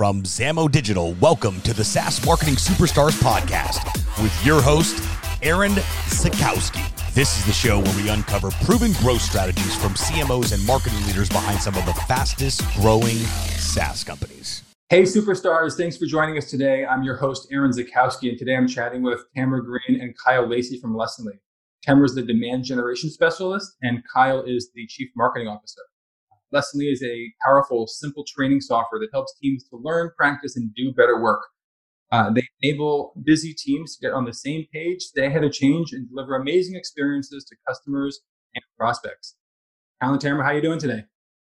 From Zamo Digital, welcome to the SaaS Marketing Superstars podcast with your host, Aaron Zakowski. This is the show where we uncover proven growth strategies from CMOs and marketing leaders behind some of the fastest growing SaaS companies. Hey, superstars, thanks for joining us today. I'm your host, Aaron Zakowski, and today I'm chatting with Tamara Green and Kyle Lacey from Lessonly. Tamara is the demand generation specialist, and Kyle is the chief marketing officer. Lessonly is a powerful, simple training software that helps teams to learn, practice, and do better work. Uh, they enable busy teams to get on the same page, stay ahead of change, and deliver amazing experiences to customers and prospects. Alan Tamara, how are you doing today?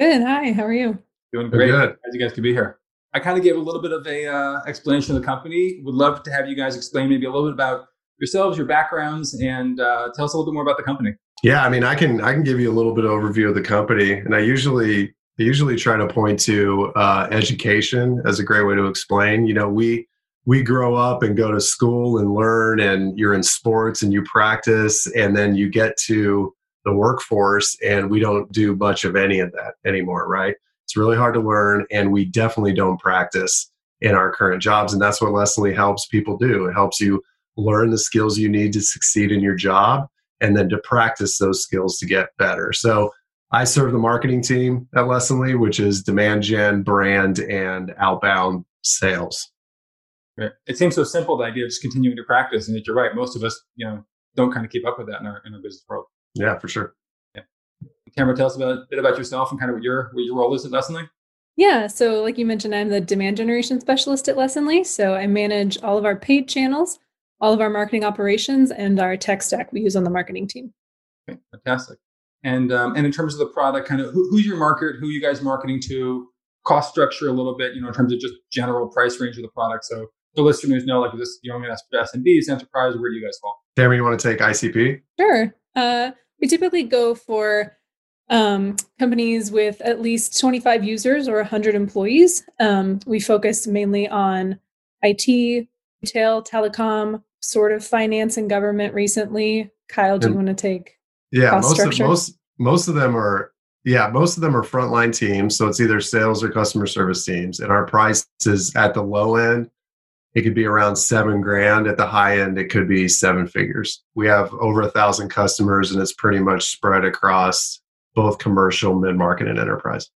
Good. Hi. How are you? Doing great. Good. As you guys could be here. I kind of gave a little bit of a uh, explanation of the company. Would love to have you guys explain maybe a little bit about yourselves, your backgrounds, and uh, tell us a little bit more about the company. Yeah, I mean, I can I can give you a little bit of overview of the company, and I usually I usually try to point to uh, education as a great way to explain. You know, we we grow up and go to school and learn, and you're in sports and you practice, and then you get to the workforce, and we don't do much of any of that anymore, right? It's really hard to learn, and we definitely don't practice in our current jobs, and that's what Lessonly helps people do. It helps you learn the skills you need to succeed in your job and then to practice those skills to get better. So I serve the marketing team at Lessonly, which is demand gen, brand, and outbound sales. It seems so simple, the idea of just continuing to practice. And that you're right, most of us, you know, don't kind of keep up with that in our in our business world. Yeah, for sure. Yeah. Tamara, tell us about, a bit about yourself and kind of what your what your role is at Lessonly. Yeah, so like you mentioned, I'm the demand generation specialist at Lessonly. So I manage all of our paid channels all of our marketing operations and our tech stack we use on the marketing team. Okay, fantastic. And um, and in terms of the product, kind of who, who's your market? Who are you guys marketing to? Cost structure a little bit, you know, in terms of just general price range of the product. So the listeners know, like, is this you only ask for SMBs, enterprise? Where do you guys fall? Tammy, you want to take ICP? Sure. Uh, we typically go for um, companies with at least 25 users or 100 employees. Um, we focus mainly on IT, retail, telecom, sort of finance and government recently. Kyle, do you want to take? Yeah, most structure? of most most of them are yeah, most of them are frontline teams. So it's either sales or customer service teams. And our price is at the low end, it could be around seven grand. At the high end, it could be seven figures. We have over a thousand customers and it's pretty much spread across both commercial, mid market, and enterprise.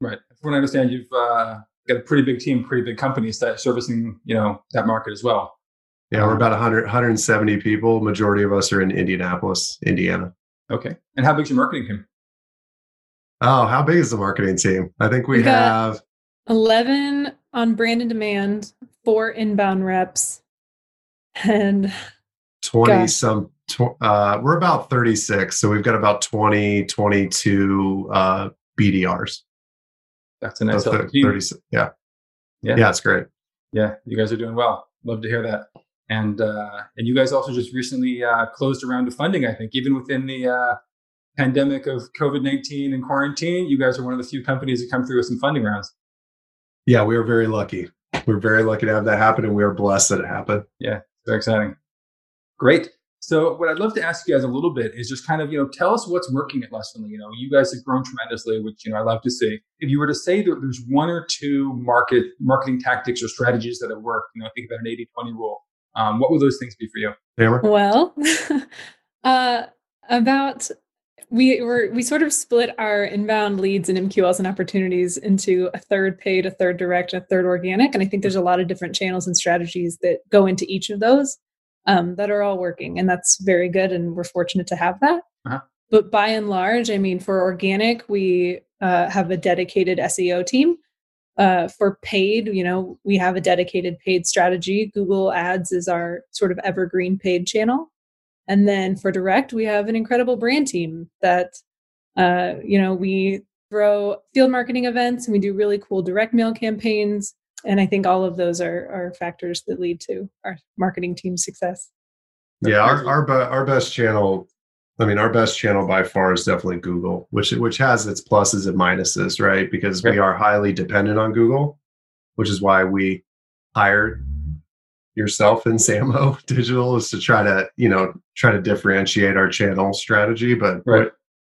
Right. From what I understand, you've uh, got a pretty big team, pretty big companies that servicing, you know, that market as well. Yeah, we're about 100, 170 people. Majority of us are in Indianapolis, Indiana. Okay. And how big's your marketing team? Oh, how big is the marketing team? I think we, we have 11 on brand and demand, four inbound reps, and 20 gosh. some. Tw- uh, we're about 36. So we've got about 20, 22 uh, BDRs. That's a nice so 30, 30, yeah. yeah. Yeah, it's great. Yeah, you guys are doing well. Love to hear that and uh, and you guys also just recently uh, closed a round of funding. I think even within the uh, pandemic of COVID nineteen and quarantine, you guys are one of the few companies that come through with some funding rounds. Yeah, we were very lucky. We are very lucky to have that happen, and we are blessed that it happened. Yeah, very exciting. Great. So, what I'd love to ask you guys a little bit is just kind of, you know, tell us what's working at Lessonly. You know, you guys have grown tremendously, which, you know, I love to see. If you were to say that there's one or two market marketing tactics or strategies that have worked, you know, think about an 80 20 rule. Um, what will those things be for you? Tamara? Well, uh, about we were we sort of split our inbound leads and MQLs and opportunities into a third paid, a third direct, a third organic, and I think there's a lot of different channels and strategies that go into each of those um, that are all working, and that's very good, and we're fortunate to have that. Uh-huh. But by and large, I mean, for organic, we uh, have a dedicated SEO team uh, for paid, you know, we have a dedicated paid strategy. Google Ads is our sort of evergreen paid channel. And then for direct, we have an incredible brand team that, uh, you know, we throw field marketing events and we do really cool direct mail campaigns. And I think all of those are, are factors that lead to our marketing team's success. Yeah, our, our, our best channel I mean, our best channel by far is definitely Google, which which has its pluses and minuses, right? Because we are highly dependent on Google, which is why we hired yourself and Zamo Digital is to try to you know try to differentiate our channel strategy. But right.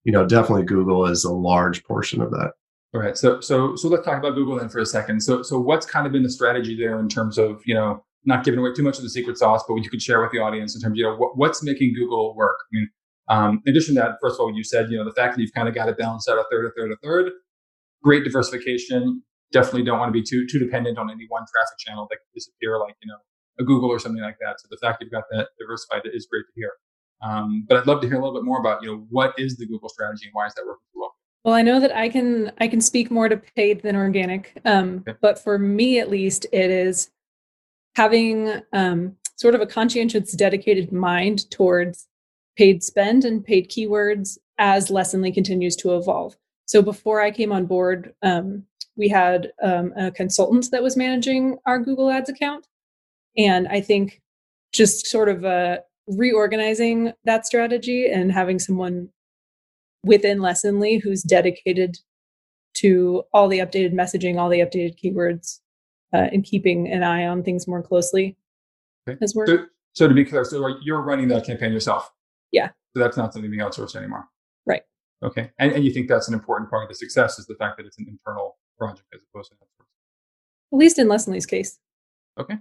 you know, definitely Google is a large portion of that. All right. So so so let's talk about Google then for a second. So so what's kind of been the strategy there in terms of you know not giving away too much of the secret sauce, but what you could share with the audience in terms of you know what, what's making Google work. I mean, um, in addition to that, first of all, you said you know the fact that you've kind of got it balanced out a third, a third, a third. Great diversification. Definitely don't want to be too too dependent on any one traffic channel that could disappear, like you know a Google or something like that. So the fact you've got that diversified is great to hear. Um, but I'd love to hear a little bit more about you know what is the Google strategy and why is that working so well. Well, I know that I can I can speak more to paid than organic, um, okay. but for me at least, it is having um, sort of a conscientious, dedicated mind towards paid spend and paid keywords as Lessonly continues to evolve. So before I came on board, um, we had um, a consultant that was managing our Google Ads account, and I think just sort of uh, reorganizing that strategy and having someone within Lessonly who's dedicated to all the updated messaging, all the updated keywords, uh, and keeping an eye on things more closely okay. has worked. So, so, to be clear, so you're running that campaign yourself? Yeah. So that's not something being outsourced anymore? Right. Okay. And, and you think that's an important part of the success is the fact that it's an internal project as opposed to outsourced? At least in Lessonly's case. Okay.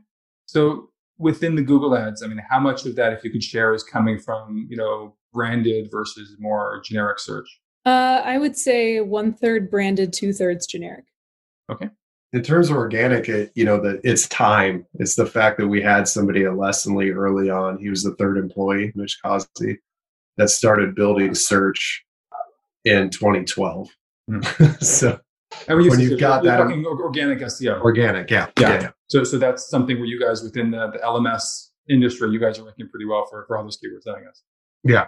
So within the Google ads, I mean, how much of that, if you could share, is coming from, you know, branded versus more generic search? Uh, I would say one third branded, two thirds generic. Okay. In terms of organic, it, you know, that it's time. It's the fact that we had somebody at Lessonly early on. He was the third employee, Mitch Cosby, that started building search in 2012. Mm. so and when, you have got that organic SEO, organic, yeah. yeah, yeah, So, so that's something where you guys within the, the LMS industry, you guys are working pretty well for for all those keywords, I guess. Yeah,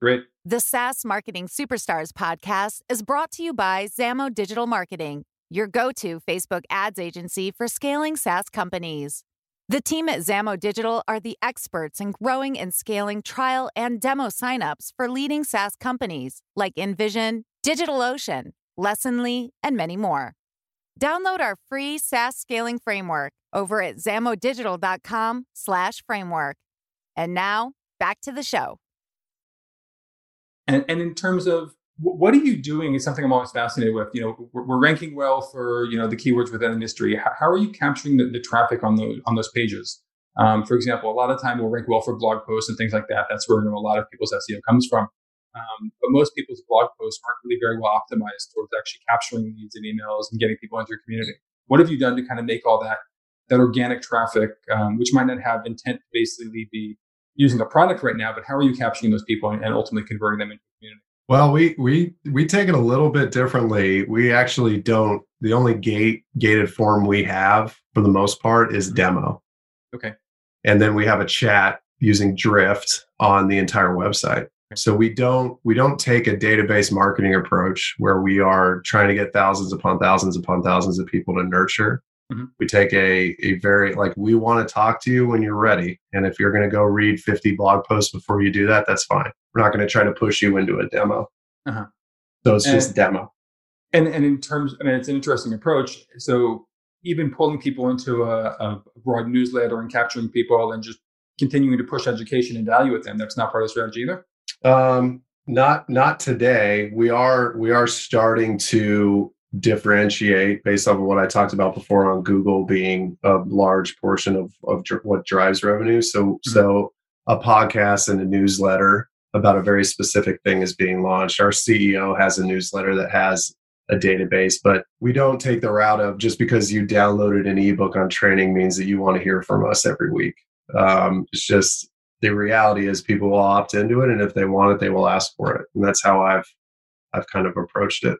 great. The SaaS Marketing Superstars podcast is brought to you by Zamo Digital Marketing, your go-to Facebook ads agency for scaling SaaS companies. The team at Zamo Digital are the experts in growing and scaling trial and demo signups for leading SaaS companies like InVision, DigitalOcean Lessonly, and many more. Download our free SaaS scaling framework over at zamodigital.com slash framework. And now, back to the show. And, and in terms of what are you doing is something I'm always fascinated with. You know, we're, we're ranking well for, you know, the keywords within the industry. How, how are you capturing the, the, traffic on those, on those pages? Um, for example, a lot of time we'll rank well for blog posts and things like that. That's where you know, a lot of people's SEO comes from. Um, but most people's blog posts aren't really very well optimized towards actually capturing leads and emails and getting people into your community. What have you done to kind of make all that that organic traffic, um, which might not have intent to basically be using the product right now, but how are you capturing those people and, and ultimately converting them into? Well, we we we take it a little bit differently. We actually don't. The only gate gated form we have for the most part is mm-hmm. demo. Okay. And then we have a chat using Drift on the entire website. So we don't we don't take a database marketing approach where we are trying to get thousands upon thousands upon thousands of people to nurture. Mm-hmm. We take a a very like we want to talk to you when you're ready. And if you're going to go read 50 blog posts before you do that, that's fine. We're not going to try to push you into a demo. Uh-huh. So it's and, just demo. And and in terms, I mean, it's an interesting approach. So even pulling people into a, a broad newsletter and capturing people and just continuing to push education and value with them, that's not part of the strategy either. Um, not not today. We are we are starting to differentiate based off of what I talked about before on Google being a large portion of of dr- what drives revenue. So mm-hmm. so a podcast and a newsletter about a very specific thing is being launched. Our CEO has a newsletter that has a database, but we don't take the route of just because you downloaded an ebook on training means that you want to hear from us every week. Um, it's just the reality is people will opt into it and if they want it they will ask for it and that's how i've i've kind of approached it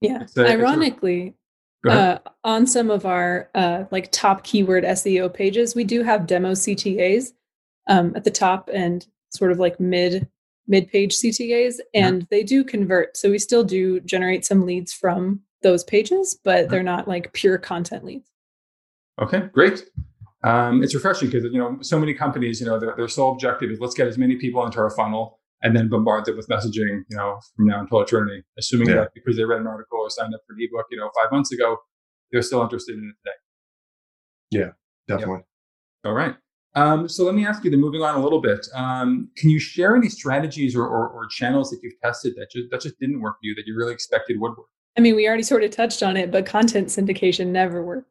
yeah so ironically uh, on some of our uh, like top keyword seo pages we do have demo ctas um, at the top and sort of like mid mid page ctas and yeah. they do convert so we still do generate some leads from those pages but they're not like pure content leads. Okay great. Um, it's refreshing because you know so many companies, you know, their, their sole objective is let's get as many people into our funnel and then bombard them with messaging, you know, from now until eternity, assuming yeah. that because they read an article or signed up for an ebook, you know, five months ago, they're still interested in it today. Yeah, definitely. Yep. All right. Um, so let me ask you, then moving on a little bit, um, can you share any strategies or, or, or, channels that you've tested that just, that just didn't work for you that you really expected would work? I mean, we already sort of touched on it, but content syndication never works.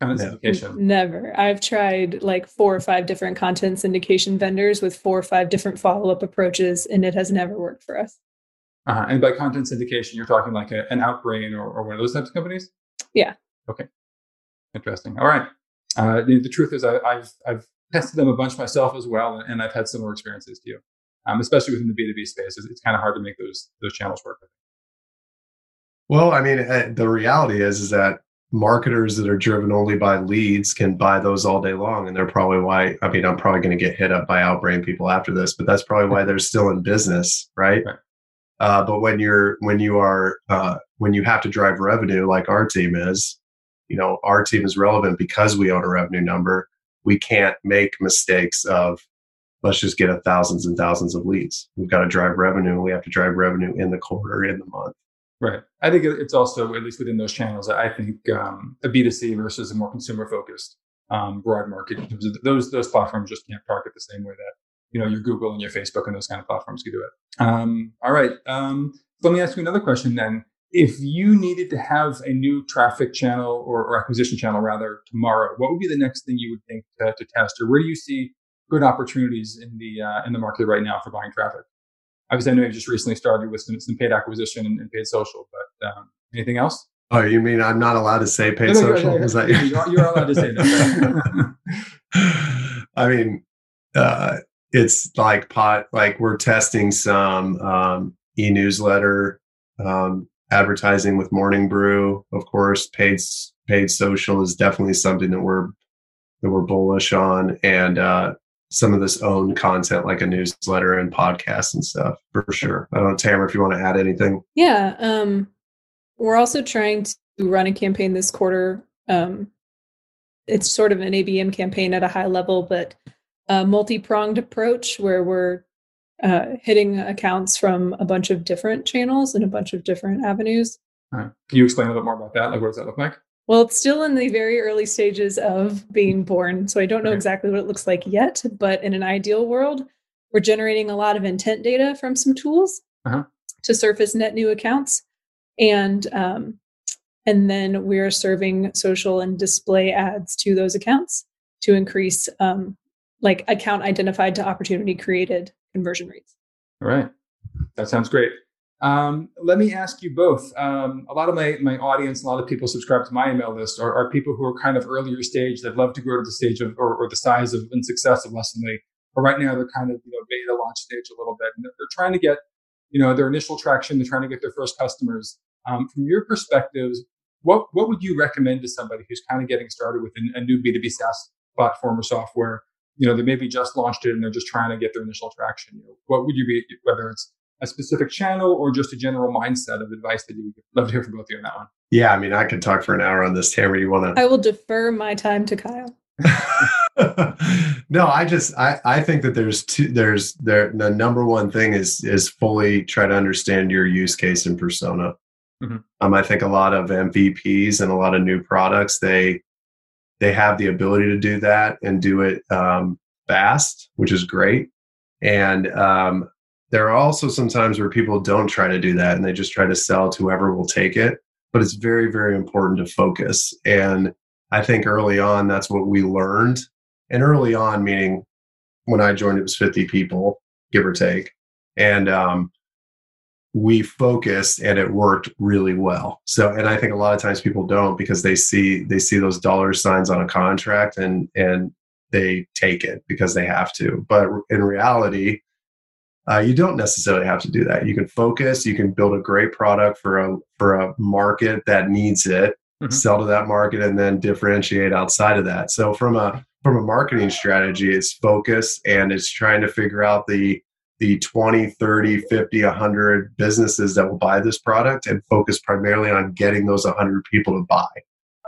Content syndication. Never. I've tried like four or five different content syndication vendors with four or five different follow up approaches, and it has never worked for us. Uh-huh. And by content syndication, you're talking like a, an Outbrain or, or one of those types of companies? Yeah. Okay. Interesting. All right. Uh, the, the, truth is, I, have I've tested them a bunch myself as well, and, I've had similar experiences to you, um, especially within the B2B space. It's, it's kind of hard to make those those channels work. Well, I mean, uh, the reality is is that marketers that are driven only by leads can buy those all day long, and they're probably why. I mean, I'm probably going to get hit up by Outbrain people after this, but that's probably why they're still in business, right? right. Uh, but when you're when you are uh, when you have to drive revenue like our team is, you know, our team is relevant because we own a revenue number. We can't make mistakes of let's just get a thousands and thousands of leads. We've got to drive revenue. We have to drive revenue in the quarter, in the month. Right. I think it's also, at least within those channels, I think um, a B2C versus a more consumer focused um, broad market in terms of those, those platforms just can't target the same way that, you know, your Google and your Facebook and those kind of platforms can do it. Um, all right. Um, let me ask you another question then. If you needed to have a new traffic channel or, or acquisition channel rather tomorrow, what would be the next thing you would think to, to test or where do you see good opportunities in the, uh, in the market right now for buying traffic? Obviously, I know you just recently started with some, some paid acquisition and, and paid social, but um, anything else? Oh, you mean I'm not allowed to say paid no, no, social? Is that you're, you're allowed to say that? I mean, uh, it's like pot. Like we're testing some um, e-newsletter um, advertising with Morning Brew. Of course, paid paid social is definitely something that we're that we're bullish on, and uh, some of this own content like a newsletter and podcast and stuff for sure. I don't know, Tamara, if you want to add anything. Yeah. Um, we're also trying to run a campaign this quarter. Um, it's sort of an ABM campaign at a high level, but a multi-pronged approach where we're uh, hitting accounts from a bunch of different channels and a bunch of different avenues. Right. Can you explain a little bit more about that? Like, what does that look like? Well, it's still in the very early stages of being born. So I don't know okay. exactly what it looks like yet, but in an ideal world, we're generating a lot of intent data from some tools uh-huh. to surface net new accounts. And um, and then we're serving social and display ads to those accounts to increase um, like account identified to opportunity created conversion rates. All right. That sounds great. Um, let me ask you both. Um, a lot of my, my audience, a lot of people subscribe to my email list are, are people who are kind of earlier stage that love to grow to the stage of or, or the size of and success of Lessonly. But right now they're kind of you know beta launch stage a little bit, and they're, trying to get you know their initial traction. They're trying to get their first customers. Um, from your perspectives, what what would you recommend to somebody who's kind of getting started with a, a new B two B SaaS platform or software? You know, they maybe just launched it and they're just trying to get their initial traction. You know, what would you be whether it's a specific channel or just a general mindset of advice that you would love to hear from both of you on that one? Yeah, I mean, I could talk for an hour on this. Tamara, you want to? I will defer my time to Kyle. no, I just I I think that there's two there's there the number one thing is is fully try to understand your use case and persona. Mm-hmm. Um, I think a lot of MVPs and a lot of new products they they have the ability to do that and do it um, fast, which is great. And um, there are also some times where people don't try to do that and they just try to sell to whoever will take it. But it's very, very important to focus. And I think early on, that's what we learned. And early on, meaning when I joined, it was 50 people, give or take. And um, we focused and it worked really well. So, and I think a lot of times people don't because they see they see those dollar signs on a contract and and they take it because they have to. But in reality, uh, you don't necessarily have to do that. You can focus. You can build a great product for a for a market that needs it, mm-hmm. sell to that market, and then differentiate outside of that. So from a from a marketing strategy, it's focus and it's trying to figure out the the 20, 30, 50, 100 businesses that will buy this product and focus primarily on getting those 100 people to buy.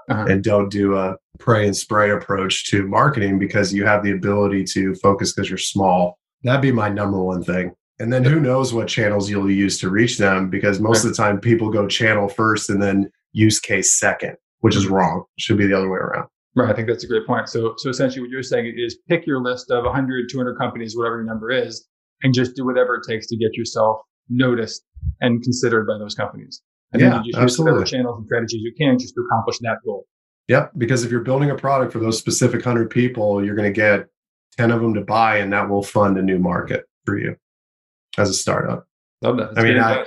Uh-huh. And don't do a pray and spray approach to marketing because you have the ability to focus because you're small That'd be my number one thing. And then who knows what channels you'll use to reach them because most of the time people go channel first and then use case second, which is wrong. It should be the other way around. Right. I think that's a great point. So, so essentially what you're saying is pick your list of 100, 200 companies, whatever your number is, and just do whatever it takes to get yourself noticed and considered by those companies. And Yeah, then you just use absolutely. channels and strategies you can just to accomplish that goal. Yep. Because if you're building a product for those specific hundred people, you're going to get 10 of them to buy, and that will fund a new market for you as a startup. Love that. That's I mean, I-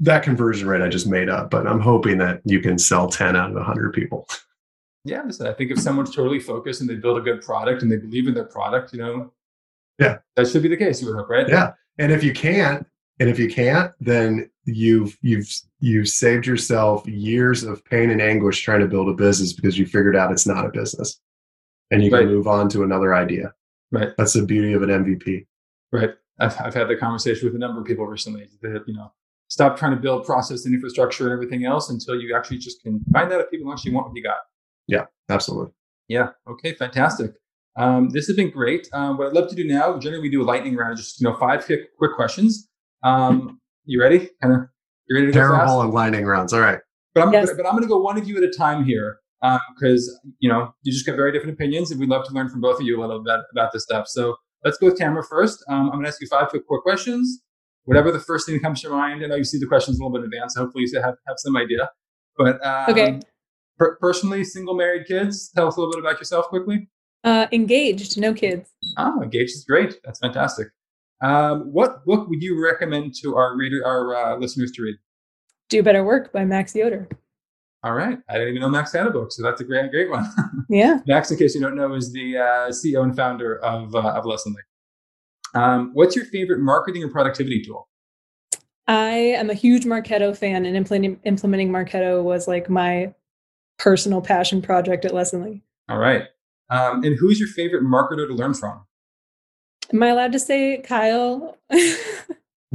That conversion rate I just made up, but I'm hoping that you can sell 10 out of 100 people. Yeah, listen, I think if someone's totally focused and they build a good product and they believe in their product, you know, Yeah. that should be the case. You would hope, right? Yeah. And if you can't, and if you can't, then you've you've you've saved yourself years of pain and anguish trying to build a business because you figured out it's not a business. And you can move on to another idea. Right. That's the beauty of an MVP. Right. I've, I've had the conversation with a number of people recently that, you know, stop trying to build process and infrastructure and everything else until you actually just can find out if people actually want what you got. Yeah, absolutely. Yeah. Okay. Fantastic. Um, this has been great. Um, what I'd love to do now, generally we do a lightning round, just you know, five quick, quick questions. Um, you ready? Kind of, you ready to go fast? Terrible and lightning rounds. All right. But I'm, Yes. but, but I'm going to go one of you at a time here because you know you just got very different opinions, and we'd love to learn from both of you a little bit about this stuff. So let's go with Tamara first. Um, I'm going to ask you five quick, quick questions. Whatever the first thing that comes to mind. I know you see the questions a little bit in advance. So hopefully you have have some idea. But um, Okay. per- personally, single, married, kids. Tell us a little bit about yourself quickly. Uh, engaged, no kids. Oh, engaged is great. That's fantastic. Um, what book would you recommend to our reader, our uh, listeners to read? Do Better Work by Max Yoder. All right, I didn't even know Max had a book, so that's a great, great one. Yeah. Max, in case you don't know, is the uh, CEO and founder of uh, of Lessonly. Um, what's your favorite marketing or productivity tool? I am a huge Marketo fan, and implementing implementing Marketo was like my personal passion project at Lessonly. All right, um, and who's your favorite marketer to learn from? Am I allowed to say Kyle?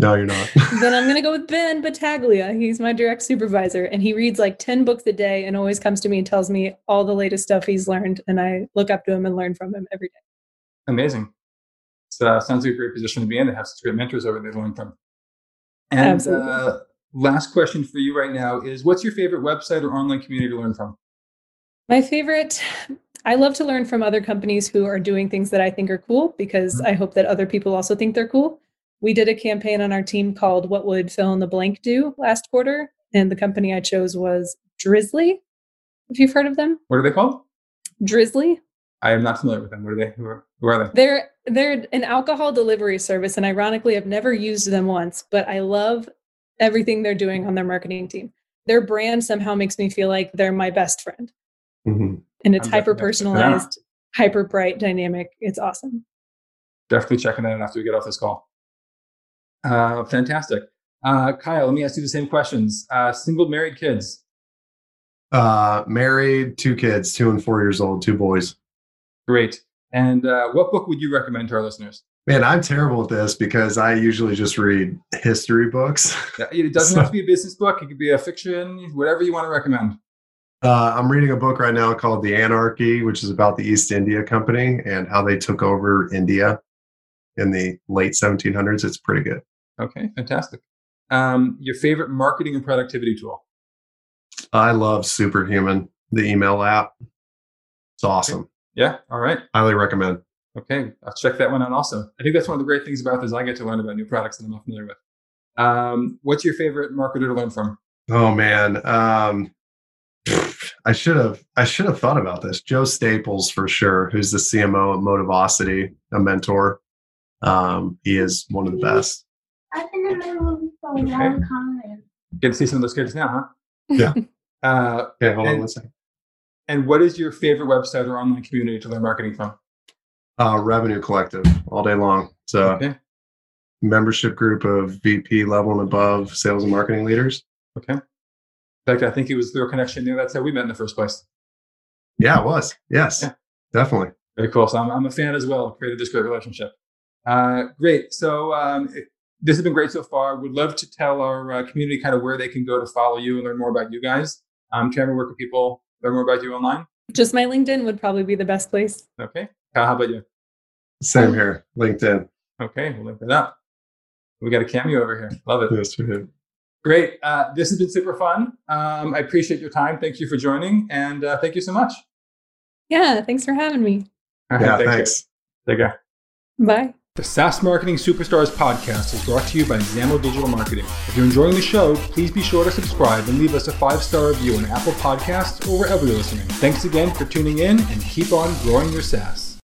No, you're not. then I'm going to go with Ben Battaglia. He's my direct supervisor, and he reads like 10 books a day and always comes to me and tells me all the latest stuff he's learned. And I look up to him and learn from him every day. Amazing. So uh, sounds like a great position to be in to have such great mentors over there to learn from. And Absolutely. uh, last question for you right now is: What's your favorite website or online community to learn from? My favorite, I love to learn from other companies who are doing things that I think are cool because I hope that other people also think they're cool. We did a campaign on our team called What Would Fill in the Blank Do last quarter. And the company I chose was Drizly. If you've heard of them, What are they called? Drizly. I am not familiar with them. What are they? Who are, who are they? They're they're an alcohol delivery service, and ironically, I've never used them once, but I love everything they're doing on their marketing team. Their brand somehow makes me feel like they're my best friend, Mhm. and it's hyper definitely checking that out. personalized, hyper bright, dynamic. It's awesome. Definitely checking that out after we get off this call. Uh, fantastic. Uh, Kyle, let me ask you the same questions. Uh, single, married, kids. Uh, married, two kids, two and four years old, two boys. Great. And uh, what book would you recommend to our listeners? Man, I'm terrible at this because I usually just read history books. It doesn't have to be a business book. It could be a fiction, whatever you want to recommend. Uh, I'm reading a book right now called The Anarchy, which is about the East India Company and how they took over India in the late 1700s. It's pretty good. Okay, fantastic. Um, your favorite marketing and productivity tool? I love Superhuman, the email app. It's awesome. Yeah. All right. Highly recommend. Okay, I'll check that one out also. I think that's one of the great things about this. I get to learn about new products that I'm not familiar with. Um, what's your favorite marketer to learn from? Oh man, um, I should have I should have thought about this. Joe Staples for sure, who's the CMO at Motivosity, a mentor. Um, he is one of the best. I've been in my room for a Okay. long time. Get to see some of those kids now, huh? Yeah. Uh, Okay, hold on one second. and what is your favorite website or online community to learn marketing from? Uh, Revenue Collective all day long. It's a Okay. membership group of VP level and above sales and marketing leaders. Okay. In fact, I think it was through a connection there. That's how we met in the first place. Yeah, it was. Yes, Yeah. definitely. Very cool. So I'm, I'm a fan as well. Created this great relationship. Uh, great. So um, it- this has been great so far. Would love to tell our uh, community kind of where they can go to follow you and learn more about you guys. Um, Tamara, where can people learn more about you online? Just my LinkedIn would probably be the best place. Okay. Kyle, how about you? Same here. LinkedIn. Okay, we'll link that up. We got a cameo over here. Love it. Yes, we do. Great. Uh, this has been super fun. Um, I appreciate your time. Thank you for joining, and uh, thank you so much. Yeah, thanks for having me. All right, Yeah, thank you. thanks. Take care. Bye. The SaaS Marketing Superstars podcast is brought to you by Zamo Digital Marketing. If you're enjoying the show, please be sure to subscribe and leave us a five star review on Apple Podcasts or wherever you're listening. Thanks again for tuning in and keep on growing your SaaS.